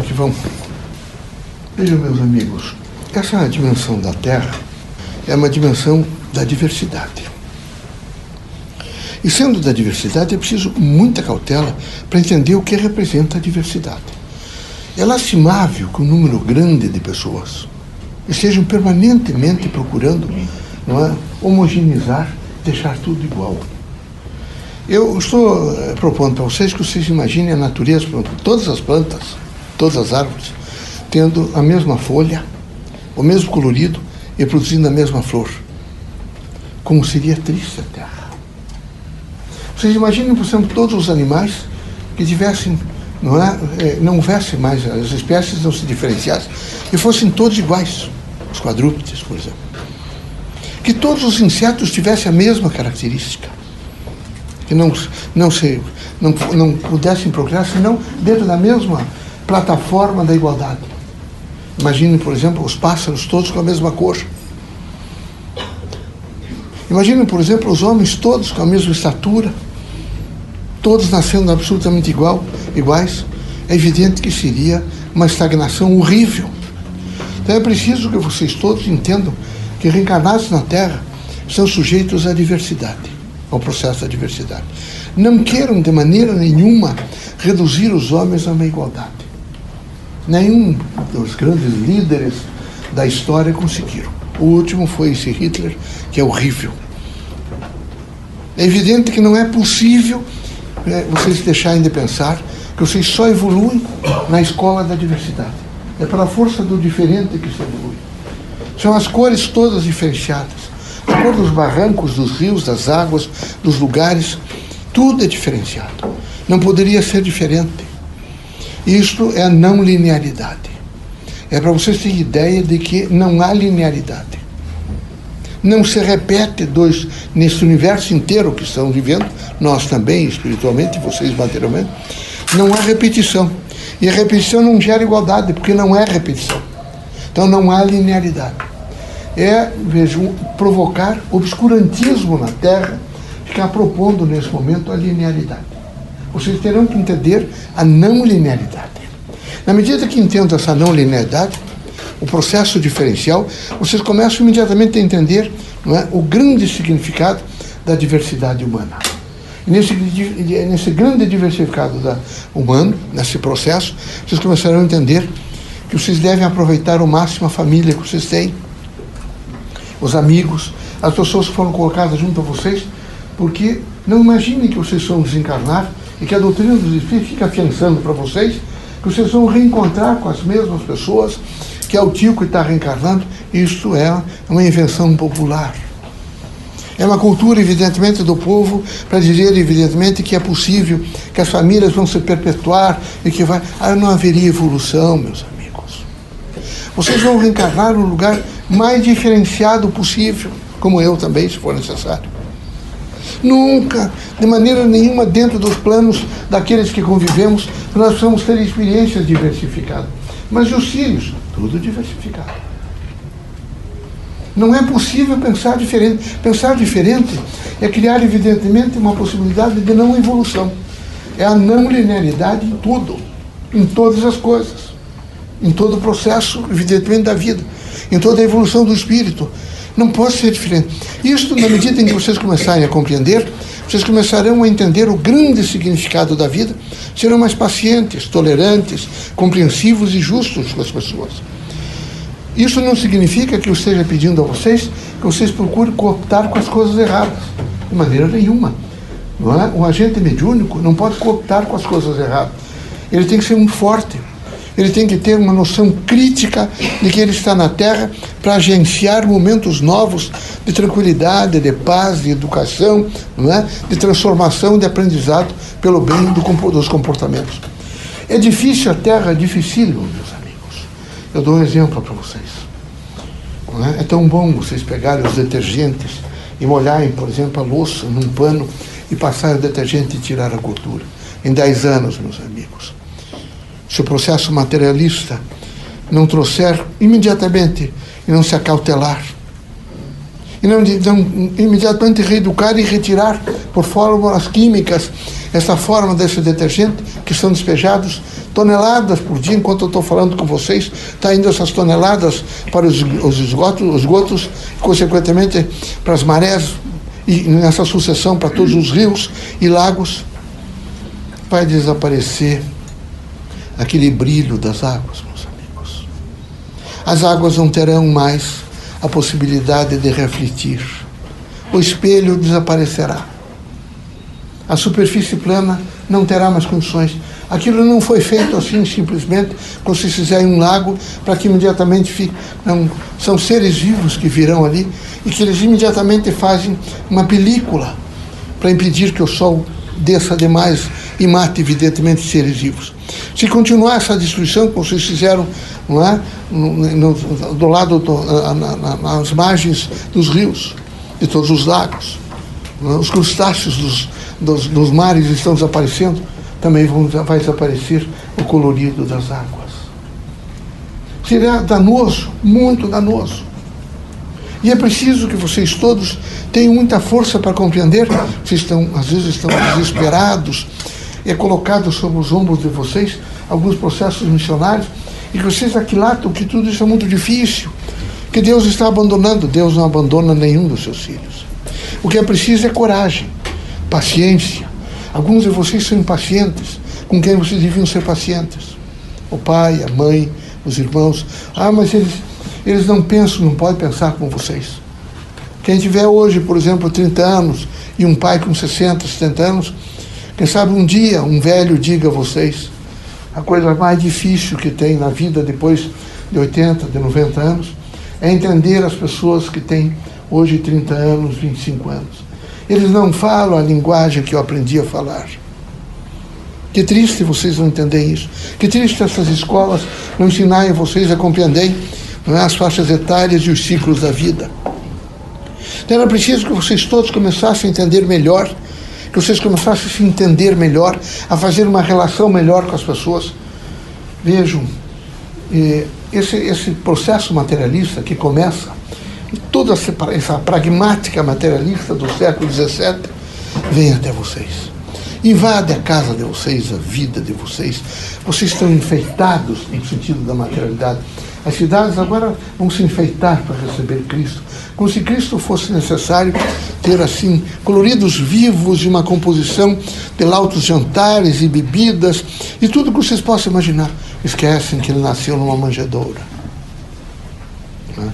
Aqui vamos. Vejam, meus amigos, essa dimensão da Terra é uma dimensão da diversidade. E sendo da diversidade, é preciso muita cautela para entender o que representa a diversidade. É lastimável que um número grande de pessoas estejam permanentemente procurando não é, homogeneizar, deixar tudo igual. Eu estou eh, propondo para vocês que vocês imaginem a natureza, todas as plantas, todas as árvores, tendo a mesma folha, o mesmo colorido e produzindo a mesma flor. Como seria triste a Terra. Vocês imaginem, por exemplo, todos os animais que tivessem, não é, eh, não houvesse mais, as espécies não se diferenciassem e fossem todos iguais, os quadrúpedes, por exemplo. Que todos os insetos tivessem a mesma característica que não, não, se, não, não pudessem procriar, senão dentro da mesma plataforma da igualdade. Imagine, por exemplo, os pássaros todos com a mesma cor. Imagine, por exemplo, os homens todos com a mesma estatura, todos nascendo absolutamente igual, iguais. É evidente que seria uma estagnação horrível. Então é preciso que vocês todos entendam que reencarnados na Terra são sujeitos à diversidade ao processo da diversidade. Não queiram de maneira nenhuma reduzir os homens a uma igualdade. Nenhum dos grandes líderes da história conseguiram. O último foi esse Hitler, que é horrível. É evidente que não é possível é, vocês deixarem de pensar que vocês só evoluem na escola da diversidade. É pela força do diferente que se evolui. São as cores todas diferenciadas a cor dos barrancos, dos rios, das águas, dos lugares, tudo é diferenciado. Não poderia ser diferente. Isto é não linearidade. É para vocês terem ideia de que não há linearidade. Não se repete dois nesse universo inteiro que estamos vivendo, nós também espiritualmente, vocês materialmente, não há repetição. E a repetição não gera igualdade, porque não é repetição. Então não há linearidade é, vejo, provocar obscurantismo na Terra, ficar propondo nesse momento a linearidade. Vocês terão que entender a não linearidade. Na medida que entendam essa não linearidade, o processo diferencial, vocês começam imediatamente a entender é, o grande significado da diversidade humana. E nesse, nesse grande diversificado da, humano, nesse processo, vocês começarão a entender que vocês devem aproveitar ao máximo a família que vocês têm, os amigos, as pessoas que foram colocadas junto a vocês, porque não imaginem que vocês vão desencarnar e que a doutrina dos Espíritos fica afiançando para vocês que vocês vão reencontrar com as mesmas pessoas, que é o tio que está reencarnando. Isso é uma invenção popular. É uma cultura, evidentemente, do povo para dizer, evidentemente, que é possível que as famílias vão se perpetuar e que vai. Ah, não haveria evolução, meus amigos. Vocês vão reencarnar no lugar mais diferenciado possível, como eu também, se for necessário. Nunca, de maneira nenhuma, dentro dos planos daqueles que convivemos, nós precisamos ter experiências diversificadas. Mas os filhos, tudo diversificado. Não é possível pensar diferente. Pensar diferente é criar, evidentemente, uma possibilidade de não evolução. É a não linearidade em tudo, em todas as coisas, em todo o processo, evidentemente, da vida em toda a evolução do espírito. Não pode ser diferente. Isto, na medida em que vocês começarem a compreender, vocês começarão a entender o grande significado da vida, serão mais pacientes, tolerantes, compreensivos e justos com as pessoas. Isso não significa que eu esteja pedindo a vocês que vocês procurem cooptar com as coisas erradas, de maneira nenhuma. Não é? Um agente mediúnico não pode cooptar com as coisas erradas. Ele tem que ser muito forte, ele tem que ter uma noção crítica de que ele está na Terra para agenciar momentos novos de tranquilidade, de paz, de educação, não é? de transformação, de aprendizado pelo bem do, dos comportamentos. É difícil a Terra, é dificílimo, meus amigos. Eu dou um exemplo para vocês. É? é tão bom vocês pegarem os detergentes e molharem, por exemplo, a louça num pano e passarem o detergente e tirar a gordura. Em 10 anos, meus amigos se o processo materialista não trouxer imediatamente e não se acautelar, e não, não imediatamente reeducar e retirar por fórmulas químicas, essa forma desse detergente, que são despejados toneladas por dia, enquanto eu estou falando com vocês, está indo essas toneladas para os, os esgotos, os esgotos, consequentemente para as marés, e nessa sucessão para todos os rios e lagos, vai desaparecer aquele brilho das águas, meus amigos. As águas não terão mais a possibilidade de refletir. O espelho desaparecerá. A superfície plana não terá mais condições. Aquilo não foi feito assim simplesmente, como se fizer um lago, para que imediatamente fique. Não, são seres vivos que virão ali e que eles imediatamente fazem uma película para impedir que o sol desça demais e mate, evidentemente, seres vivos. Se continuar essa destruição, como vocês fizeram não é? no, no, do lado, do, na, na, nas margens dos rios, de todos os lagos, é? os crustáceos dos, dos, dos, mares estão desaparecendo, também vão, vai desaparecer o colorido das águas. Será danoso, muito danoso. E é preciso que vocês todos tenham muita força para compreender. Vocês estão, às vezes, estão desesperados. É colocado sobre os ombros de vocês alguns processos missionários e que vocês aquilatam que tudo isso é muito difícil, que Deus está abandonando. Deus não abandona nenhum dos seus filhos. O que é preciso é coragem, paciência. Alguns de vocês são impacientes, com quem vocês deviam ser pacientes. O pai, a mãe, os irmãos. Ah, mas eles eles não pensam, não podem pensar como vocês. Quem tiver hoje, por exemplo, 30 anos e um pai com 60, 70 anos, quem sabe um dia um velho diga a vocês a coisa mais difícil que tem na vida depois de 80, de 90 anos é entender as pessoas que têm hoje 30 anos, 25 anos. Eles não falam a linguagem que eu aprendi a falar. Que triste vocês não entenderem isso. Que triste essas escolas não ensinarem vocês a compreender é? as faixas etárias e os ciclos da vida. Então era preciso que vocês todos começassem a entender melhor, que vocês começassem a se entender melhor, a fazer uma relação melhor com as pessoas. Vejam, esse, esse processo materialista que começa, toda essa, essa pragmática materialista do século XVII, vem até vocês. Invade a casa de vocês, a vida de vocês. Vocês estão enfeitados no sentido da materialidade. As cidades agora vão se enfeitar para receber Cristo, como se Cristo fosse necessário ter assim coloridos vivos e uma composição de lautos jantares e bebidas e tudo que vocês possam imaginar. Esquecem que ele nasceu numa manjedoura. Né?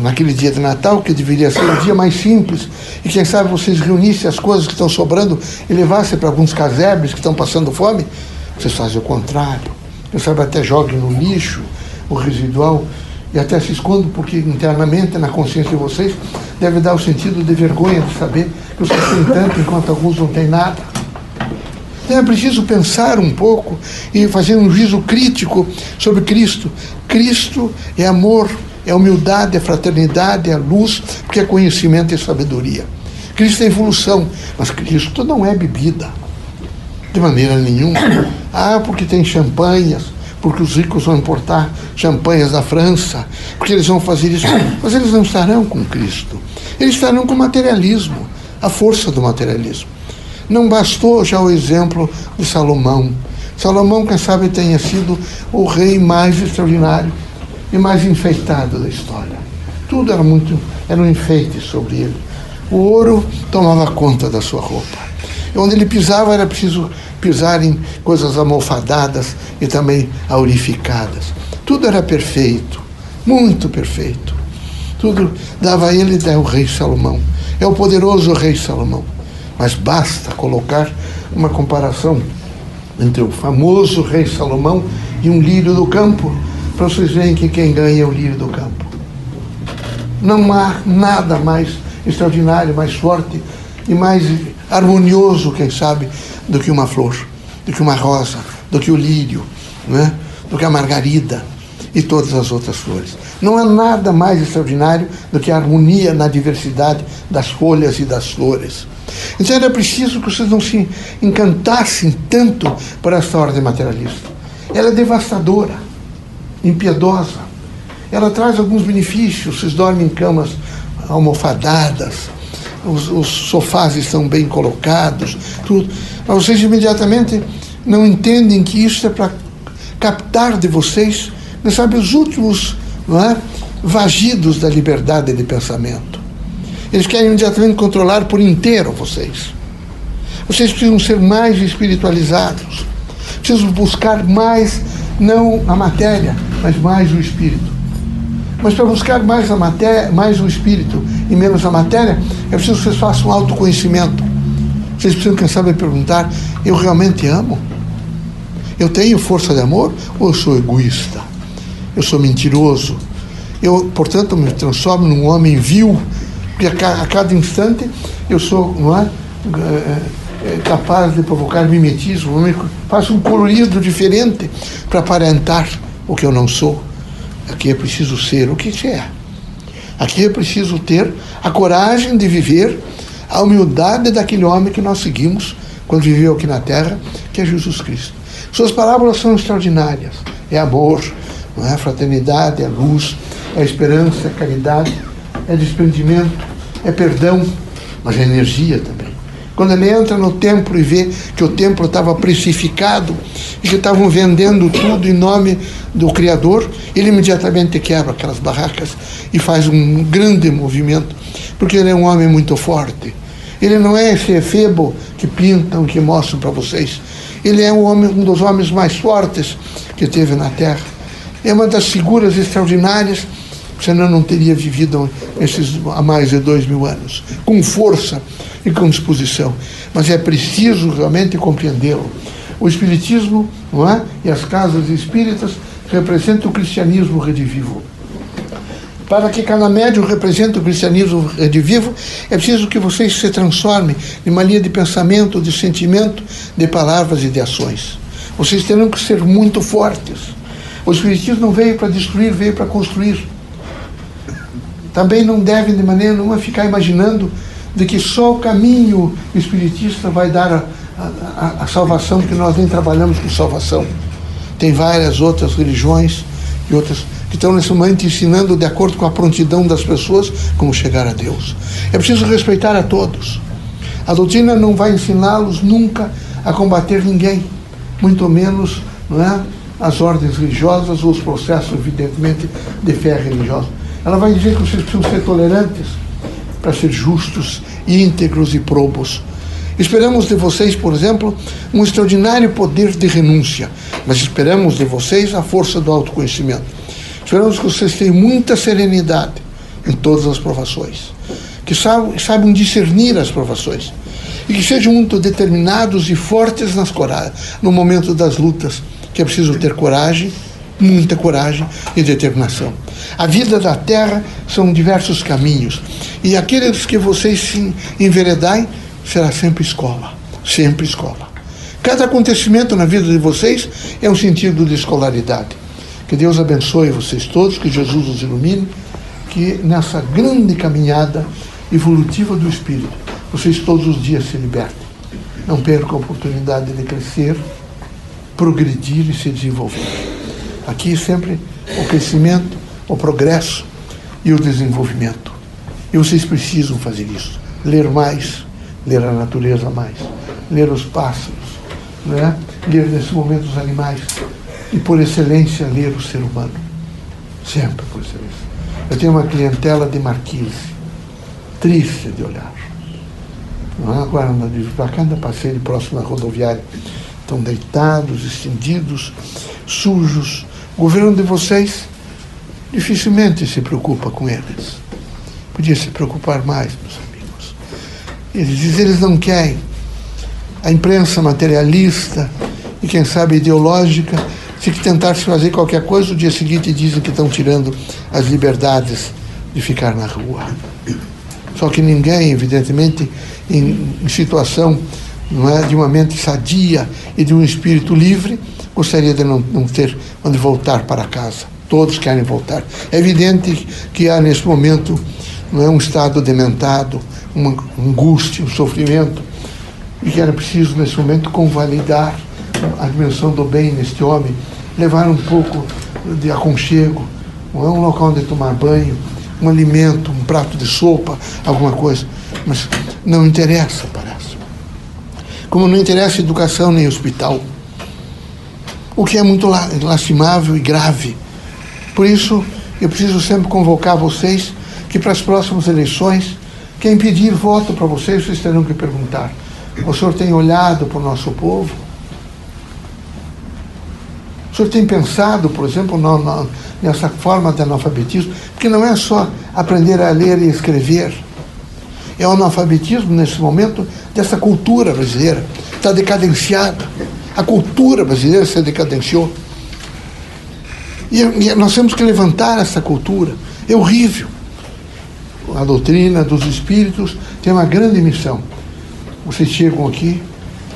Naquele dia de Natal, que deveria ser o dia mais simples, e quem sabe vocês reunissem as coisas que estão sobrando e levassem para alguns casebres que estão passando fome, vocês fazem o contrário. Quem sabe até joguem no lixo, o residual, e até se escondo porque internamente na consciência de vocês deve dar o sentido de vergonha de saber que vocês têm tanto enquanto alguns não têm nada. Então é preciso pensar um pouco e fazer um juízo crítico sobre Cristo. Cristo é amor, é humildade, é fraternidade, é luz, porque é conhecimento e sabedoria. Cristo é evolução, mas Cristo não é bebida, de maneira nenhuma. Ah, porque tem champanhes, porque os ricos vão importar champanhas da França, porque eles vão fazer isso. Mas eles não estarão com Cristo. Eles estarão com o materialismo, a força do materialismo. Não bastou já o exemplo de Salomão. Salomão, quem sabe, tenha sido o rei mais extraordinário e mais enfeitado da história. Tudo era muito, era um enfeite sobre ele. O ouro tomava conta da sua roupa. E onde ele pisava era preciso pisar em coisas almofadadas e também aurificadas. Tudo era perfeito, muito perfeito. Tudo dava a ele é o rei Salomão. É o poderoso rei Salomão. Mas basta colocar uma comparação entre o famoso rei Salomão e um lírio do campo, para vocês verem que quem ganha é o lírio do campo. Não há nada mais extraordinário, mais forte e mais harmonioso, quem sabe, do que uma flor, do que uma rosa, do que o lírio, né? do que a margarida e todas as outras flores. Não há nada mais extraordinário do que a harmonia na diversidade das folhas e das flores. Então era preciso que vocês não se encantassem tanto por esta ordem materialista. Ela é devastadora, impiedosa. Ela traz alguns benefícios, vocês dormem em camas almofadadas, os, os sofás estão bem colocados, tudo. Mas vocês imediatamente não entendem que isso é para captar de vocês, não sabe, os últimos é, vagidos da liberdade de pensamento. Eles querem imediatamente controlar por inteiro vocês. Vocês precisam ser mais espiritualizados. Precisam buscar mais, não a matéria, mas mais o espírito. Mas para buscar mais a matéria, mais o espírito e menos a matéria, é preciso que vocês façam um autoconhecimento. Vocês precisam, quem sabe, perguntar: eu realmente amo? Eu tenho força de amor ou eu sou egoísta? Eu sou mentiroso? Eu, portanto, me transformo num homem vil, porque a, cada instante eu sou, não é? é, é capaz de provocar mimetismo, faço um colorido diferente para aparentar o que eu não sou. Aqui é preciso ser o que é. Aqui é preciso ter a coragem de viver a humildade daquele homem que nós seguimos quando viveu aqui na terra, que é Jesus Cristo. Suas parábolas são extraordinárias. É amor, não é fraternidade, é luz, é esperança, é caridade, é desprendimento, é perdão, mas é energia também. Quando ele entra no templo e vê que o templo estava precificado e que estavam vendendo tudo em nome do Criador, ele imediatamente quebra aquelas barracas e faz um grande movimento, porque ele é um homem muito forte. Ele não é esse efebo que pintam, que mostram para vocês. Ele é um, homem, um dos homens mais fortes que teve na Terra. É uma das figuras extraordinárias, senão não teria vivido esses há mais de dois mil anos, com força e com disposição. Mas é preciso realmente compreendê-lo. O Espiritismo não é? e as casas espíritas representam o cristianismo redivivo. Para que cada médium represente o cristianismo redivivo, é preciso que vocês se transformem em uma linha de pensamento, de sentimento, de palavras e de ações. Vocês terão que ser muito fortes o Espiritismo não veio para destruir, veio para construir. Também não devem, de maneira nenhuma, ficar imaginando de que só o caminho espiritista vai dar a, a, a salvação, que nós nem trabalhamos com salvação. Tem várias outras religiões e outras que estão nesse momento ensinando de acordo com a prontidão das pessoas como chegar a Deus. É preciso respeitar a todos. A doutrina não vai ensiná-los nunca a combater ninguém, muito menos, não é? as ordens religiosas ou os processos, evidentemente, de fé religiosa. Ela vai dizer que vocês precisam ser tolerantes para ser justos, íntegros e probos. Esperamos de vocês, por exemplo, um extraordinário poder de renúncia, mas esperamos de vocês a força do autoconhecimento. Esperamos que vocês tenham muita serenidade em todas as provações, que saibam, discernir as provações e que sejam muito determinados e fortes nas no momento das lutas que é preciso ter coragem, muita coragem e determinação. A vida da terra são diversos caminhos, e aqueles que vocês se enveredai será sempre escola, sempre escola. Cada acontecimento na vida de vocês é um sentido de escolaridade. Que Deus abençoe vocês todos, que Jesus os ilumine, que nessa grande caminhada evolutiva do Espírito, vocês todos os dias se libertem. Não percam a oportunidade de crescer progredir e se desenvolver. Aqui sempre o crescimento, o progresso e o desenvolvimento. E vocês precisam fazer isso. Ler mais, ler a natureza mais, ler os pássaros, né? ler nesse momento os animais e, por excelência, ler o ser humano. Sempre por excelência. Eu tenho uma clientela de marquise, triste de olhar. Agora, para cá, ainda passei de próximo à rodoviária estão deitados, estendidos, sujos. O governo de vocês dificilmente se preocupa com eles. Podia se preocupar mais, meus amigos. Eles dizem eles não querem. A imprensa materialista e, quem sabe, ideológica, se tentar se fazer qualquer coisa, no dia seguinte dizem que estão tirando as liberdades de ficar na rua. Só que ninguém, evidentemente, em, situação não é, de uma mente sadia e de um espírito livre, gostaria de não, não ter onde voltar para casa. Todos querem voltar. É evidente que há nesse momento não é um estado dementado, uma angústia, um sofrimento, e que era preciso nesse momento convalidar a dimensão do bem neste homem, levar um pouco de aconchego, não é um local onde tomar banho, um alimento, um prato de sopa, alguma coisa. Mas não interessa, parece. Como não interessa educação nem hospital. O que é muito lastimável e grave. Por isso, eu preciso sempre convocar vocês que para as próximas eleições, quem pedir voto para vocês, vocês terão que perguntar: o senhor tem olhado para o nosso povo? O senhor tem pensado, por exemplo, nessa forma de analfabetismo? Porque não é só aprender a ler e escrever. É o analfabetismo, nesse momento, dessa cultura brasileira. Está decadenciada. A cultura brasileira se decadenciou. E, e nós temos que levantar essa cultura. É horrível. A doutrina dos espíritos tem uma grande missão. Vocês chegam aqui,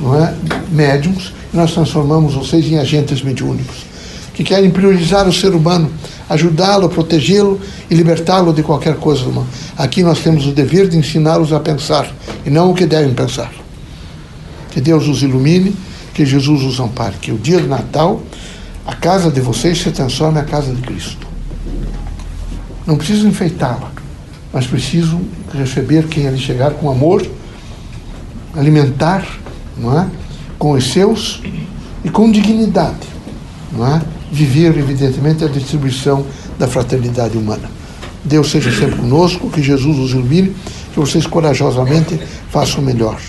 não é? médiums, e nós transformamos vocês em agentes mediúnicos, que querem priorizar o ser humano, ajudá-lo, protegê-lo e libertá-lo de qualquer coisa do mal. Aqui nós temos o dever de ensiná-los a pensar, e não o que devem pensar. Que Deus os ilumine, que Jesus os ampare, que o dia de Natal a casa de vocês se transforme em a casa de Cristo. Não preciso enfeitá-la, mas preciso receber quem ali chegar com amor, alimentar, não é? com os seus e com dignidade, não é? Viver, evidentemente, a distribuição da fraternidade humana. Deus seja sempre conosco, que Jesus os ilumine, que vocês corajosamente façam o melhor.